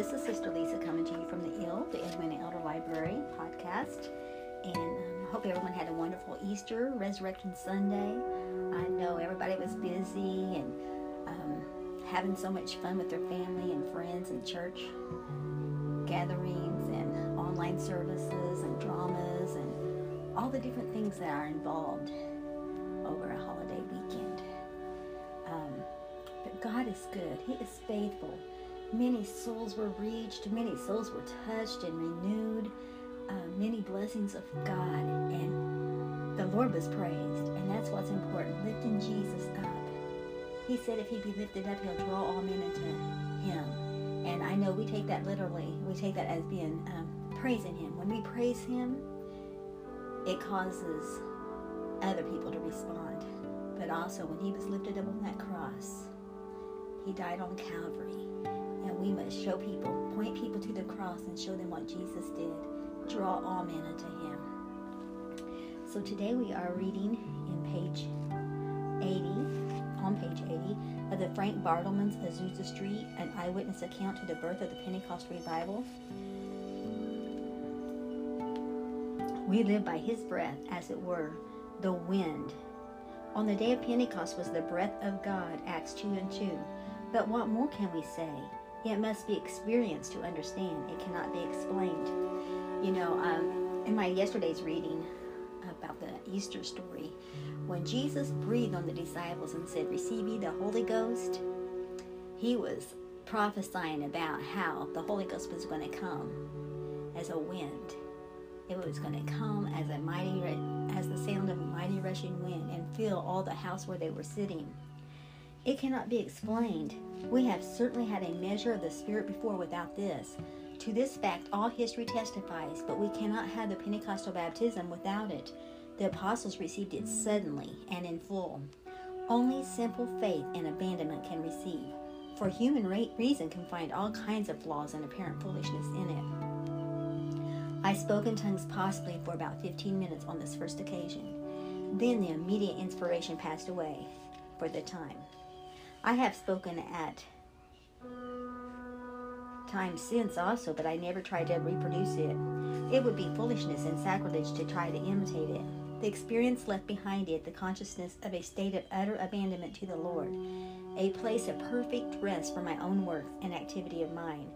This is Sister Lisa coming to you from the IL, the Edwina Elder Library podcast. And um, I hope everyone had a wonderful Easter, Resurrection Sunday. I know everybody was busy and um, having so much fun with their family and friends and church gatherings and online services and dramas and all the different things that are involved over a holiday weekend. Um, but God is good, He is faithful. Many souls were reached, many souls were touched and renewed, uh, many blessings of God, and the Lord was praised. And that's what's important lifting Jesus up. He said if he be lifted up, he'll draw all men into him. And I know we take that literally. We take that as being um, praising him. When we praise him, it causes other people to respond. But also, when he was lifted up on that cross, he died on Calvary. We must show people, point people to the cross and show them what Jesus did. Draw all men unto him. So today we are reading in page 80, on page 80, of the Frank Bartleman's Azusa Street, an eyewitness account to the birth of the Pentecost revival. We live by his breath, as it were, the wind. On the day of Pentecost was the breath of God, Acts 2 and 2. But what more can we say? It must be experienced to understand. It cannot be explained. You know, um, in my yesterday's reading about the Easter story, when Jesus breathed on the disciples and said, Receive ye the Holy Ghost, he was prophesying about how the Holy Ghost was going to come as a wind. It was going to come as a mighty, as the sound of a mighty rushing wind and fill all the house where they were sitting. It cannot be explained. We have certainly had a measure of the Spirit before without this. To this fact, all history testifies, but we cannot have the Pentecostal baptism without it. The apostles received it suddenly and in full. Only simple faith and abandonment can receive, for human reason can find all kinds of flaws and apparent foolishness in it. I spoke in tongues possibly for about 15 minutes on this first occasion. Then the immediate inspiration passed away for the time. I have spoken at times since also, but I never tried to reproduce it. It would be foolishness and sacrilege to try to imitate it. The experience left behind it the consciousness of a state of utter abandonment to the Lord, a place of perfect rest for my own work and activity of mind.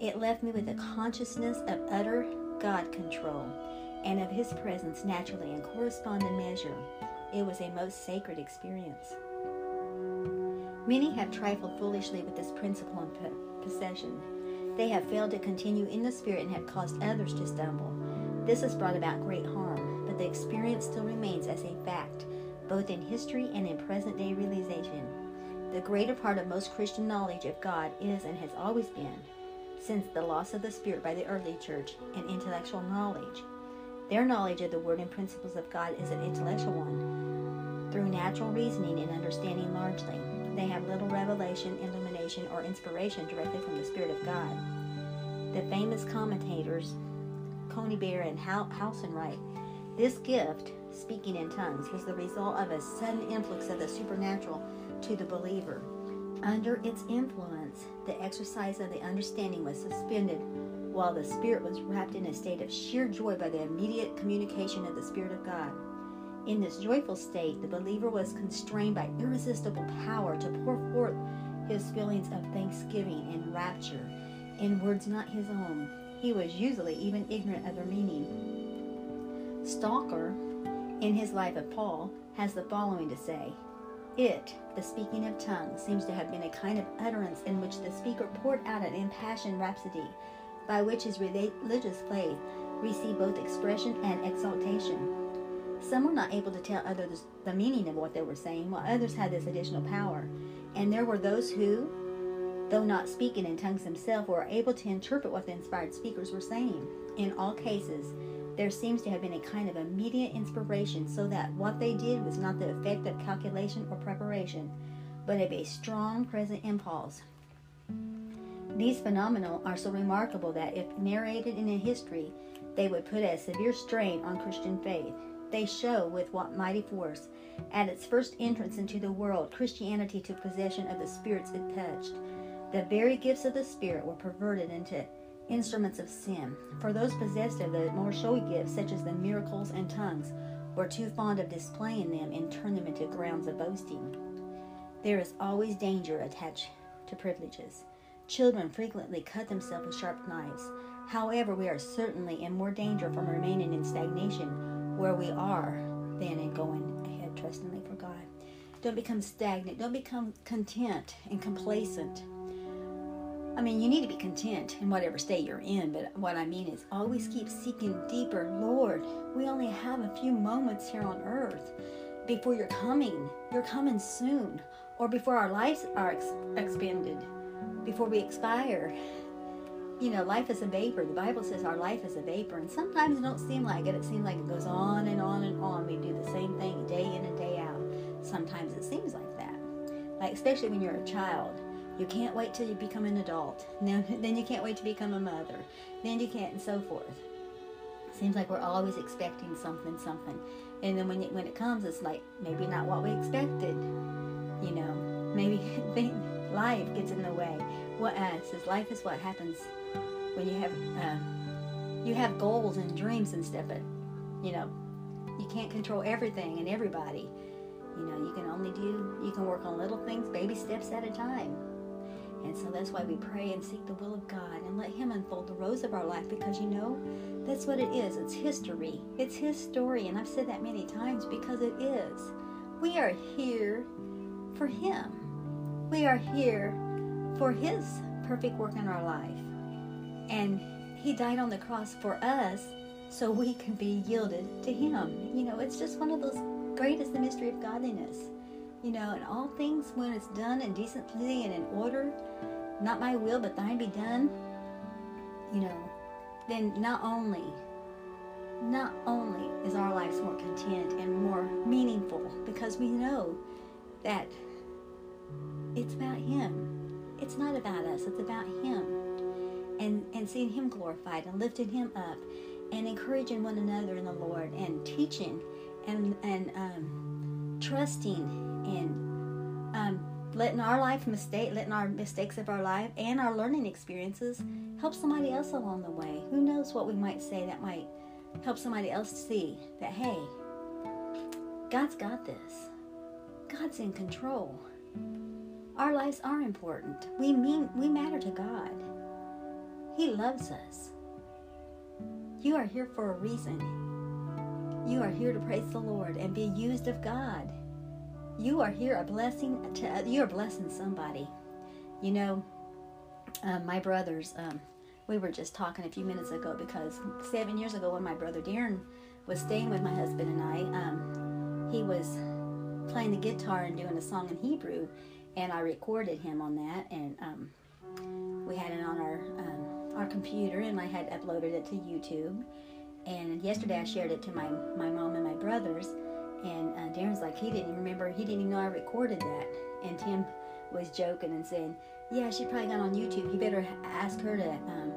It left me with a consciousness of utter God control and of His presence naturally in corresponding measure. It was a most sacred experience. Many have trifled foolishly with this principle in possession. They have failed to continue in the Spirit and have caused others to stumble. This has brought about great harm, but the experience still remains as a fact, both in history and in present day realization. The greater part of most Christian knowledge of God is and has always been since the loss of the Spirit by the early church and intellectual knowledge. Their knowledge of the Word and principles of God is an intellectual one. Through natural reasoning and understanding largely, they have little revelation, illumination, or inspiration directly from the Spirit of God. The famous commentators, Conybeare and Howson write, this gift, speaking in tongues, was the result of a sudden influx of the supernatural to the believer under its influence, the exercise of the understanding was suspended while the spirit was wrapped in a state of sheer joy by the immediate communication of the Spirit of God. In this joyful state, the believer was constrained by irresistible power to pour forth his feelings of thanksgiving and rapture in words not his own. He was usually even ignorant of their meaning. Stalker, in his life of Paul, has the following to say it, the speaking of tongues, seems to have been a kind of utterance in which the speaker poured out an impassioned rhapsody, by which his religious faith received both expression and exaltation. Some were not able to tell others the meaning of what they were saying, while others had this additional power. And there were those who, though not speaking in tongues themselves, were able to interpret what the inspired speakers were saying. In all cases, there seems to have been a kind of immediate inspiration, so that what they did was not the effect of calculation or preparation, but of a strong present impulse. These phenomena are so remarkable that, if narrated in a history, they would put a severe strain on Christian faith. They show with what mighty force, at its first entrance into the world, Christianity took possession of the spirits it touched. The very gifts of the Spirit were perverted into instruments of sin. For those possessed of the more showy gifts, such as the miracles and tongues, were too fond of displaying them and turned them into grounds of boasting. There is always danger attached to privileges. Children frequently cut themselves with sharp knives. However, we are certainly in more danger from remaining in stagnation where we are then and going ahead trustingly for God. Don't become stagnant. Don't become content and complacent. I mean, you need to be content in whatever state you're in, but what I mean is always keep seeking deeper. Lord, we only have a few moments here on earth before you're coming. You're coming soon, or before our lives are ex- expended, before we expire. You know, life is a vapor. The Bible says our life is a vapor, and sometimes it don't seem like it. It seems like it goes on and on and on. We do the same thing day in and day out. Sometimes it seems like that. Like especially when you're a child you can't wait till you become an adult. then you can't wait to become a mother. Then you can't, and so forth. Seems like we're always expecting something, something, and then when it, when it comes, it's like maybe not what we expected. You know, maybe life gets in the way. What uh, says life is what happens when you have uh, you have goals and dreams and stuff, but you know you can't control everything and everybody. You know, you can only do you can work on little things, baby steps at a time. And so that's why we pray and seek the will of God and let Him unfold the rose of our life because you know, that's what it is. It's history. It's His story. And I've said that many times because it is. We are here for Him. We are here for His perfect work in our life. And He died on the cross for us so we can be yielded to Him. You know, it's just one of those greatest the mystery of godliness. You know, and all things when it's done in decency and in order, not my will, but thine be done, you know, then not only, not only is our lives more content and more meaningful because we know that it's about Him. It's not about us, it's about Him. And, and seeing Him glorified and lifting Him up and encouraging one another in the Lord and teaching and, and um, trusting and um, letting our life mistake, letting our mistakes of our life and our learning experiences help somebody else along the way. Who knows what we might say that might help somebody else see that hey, God's got this. God's in control. Our lives are important. We mean we matter to God. He loves us. You are here for a reason. You are here to praise the Lord and be used of God you are here a blessing to you're blessing somebody you know um, my brothers um, we were just talking a few minutes ago because seven years ago when my brother darren was staying with my husband and i um, he was playing the guitar and doing a song in hebrew and i recorded him on that and um, we had it on our um, our computer and i had uploaded it to youtube and yesterday i shared it to my, my mom and my brothers and uh, Darren's like, he didn't remember, he didn't even know I recorded that. And Tim was joking and saying, yeah, she probably got on YouTube. You better ask her to um,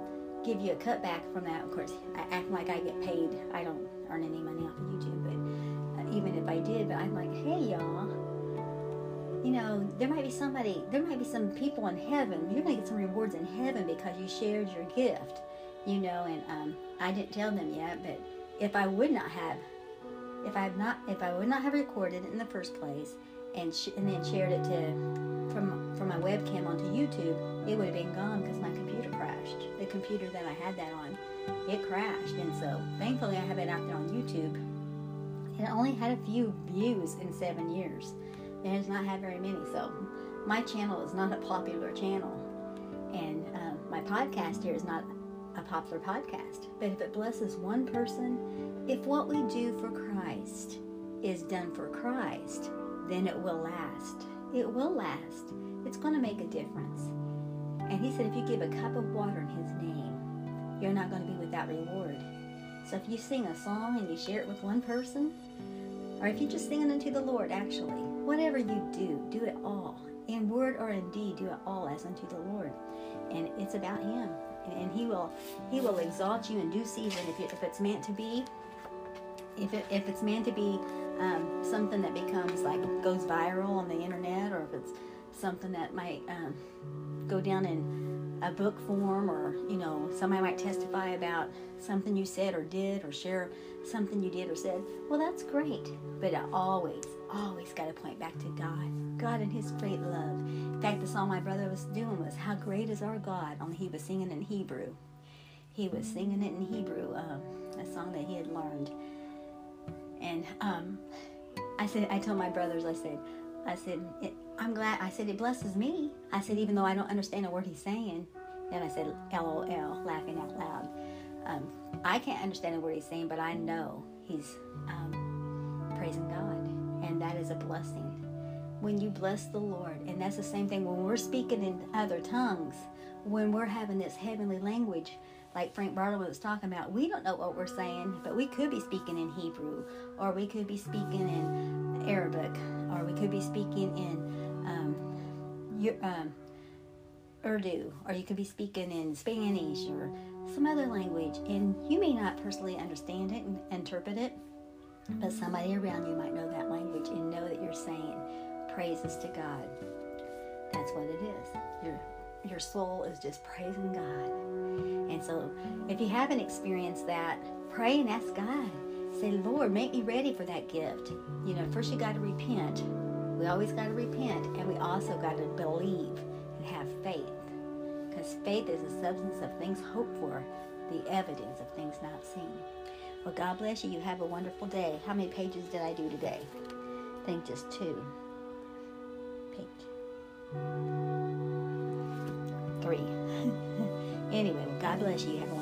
give you a cutback from that. Of course, I act like I get paid. I don't earn any money off of YouTube, but uh, even if I did, but I'm like, hey, y'all. You know, there might be somebody, there might be some people in heaven. You're going to get some rewards in heaven because you shared your gift, you know, and um, I didn't tell them yet, but if I would not have if I have not, if I would not have recorded it in the first place, and sh- and then shared it to from from my webcam onto YouTube, it would have been gone because my computer crashed. The computer that I had that on, it crashed, and so thankfully I have it out there on YouTube. It only had a few views in seven years. It has not had very many, so my channel is not a popular channel, and uh, my podcast here is not a popular podcast. But if it blesses one person, if what we do for Christ is done for Christ, then it will last. It will last. It's going to make a difference. And he said, if you give a cup of water in his name, you're not going to be without reward. So if you sing a song and you share it with one person, or if you just sing it unto the Lord, actually, whatever you do, do it all. In word or in deed, do it all as unto the Lord. And it's about him and he will he will exalt you in due season if, if it's meant to be if, it, if it's meant to be um, something that becomes like goes viral on the internet or if it's something that might um, go down in a book form, or you know, somebody might testify about something you said or did, or share something you did or said. Well, that's great, but always, always got to point back to God, God and His great love. In fact, the song my brother was doing was "How Great Is Our God," only he was singing in Hebrew. He was singing it in Hebrew, um, a song that he had learned, and um, I said, I told my brothers, I said, I said, I'm glad. I said, it blesses me. I said, even though I don't understand a word he's saying. Then I said, LOL, laughing out loud. Um, I can't understand a word he's saying, but I know he's um, praising God. And that is a blessing. When you bless the Lord, and that's the same thing when we're speaking in other tongues, when we're having this heavenly language, like Frank Barlow was talking about, we don't know what we're saying, but we could be speaking in Hebrew, or we could be speaking in Arabic, or we could be speaking in um, um, Urdu, or you could be speaking in Spanish or some other language, and you may not personally understand it and interpret it, but somebody around you might know that language praises to God. That's what it is. Your your soul is just praising God. And so, if you haven't experienced that, pray and ask God. Say, Lord, make me ready for that gift. You know, first you got to repent. We always got to repent, and we also got to believe and have faith. Because faith is the substance of things hoped for, the evidence of things not seen. Well, God bless you. You have a wonderful day. How many pages did I do today? I think just two. Page. Three. anyway, God bless you.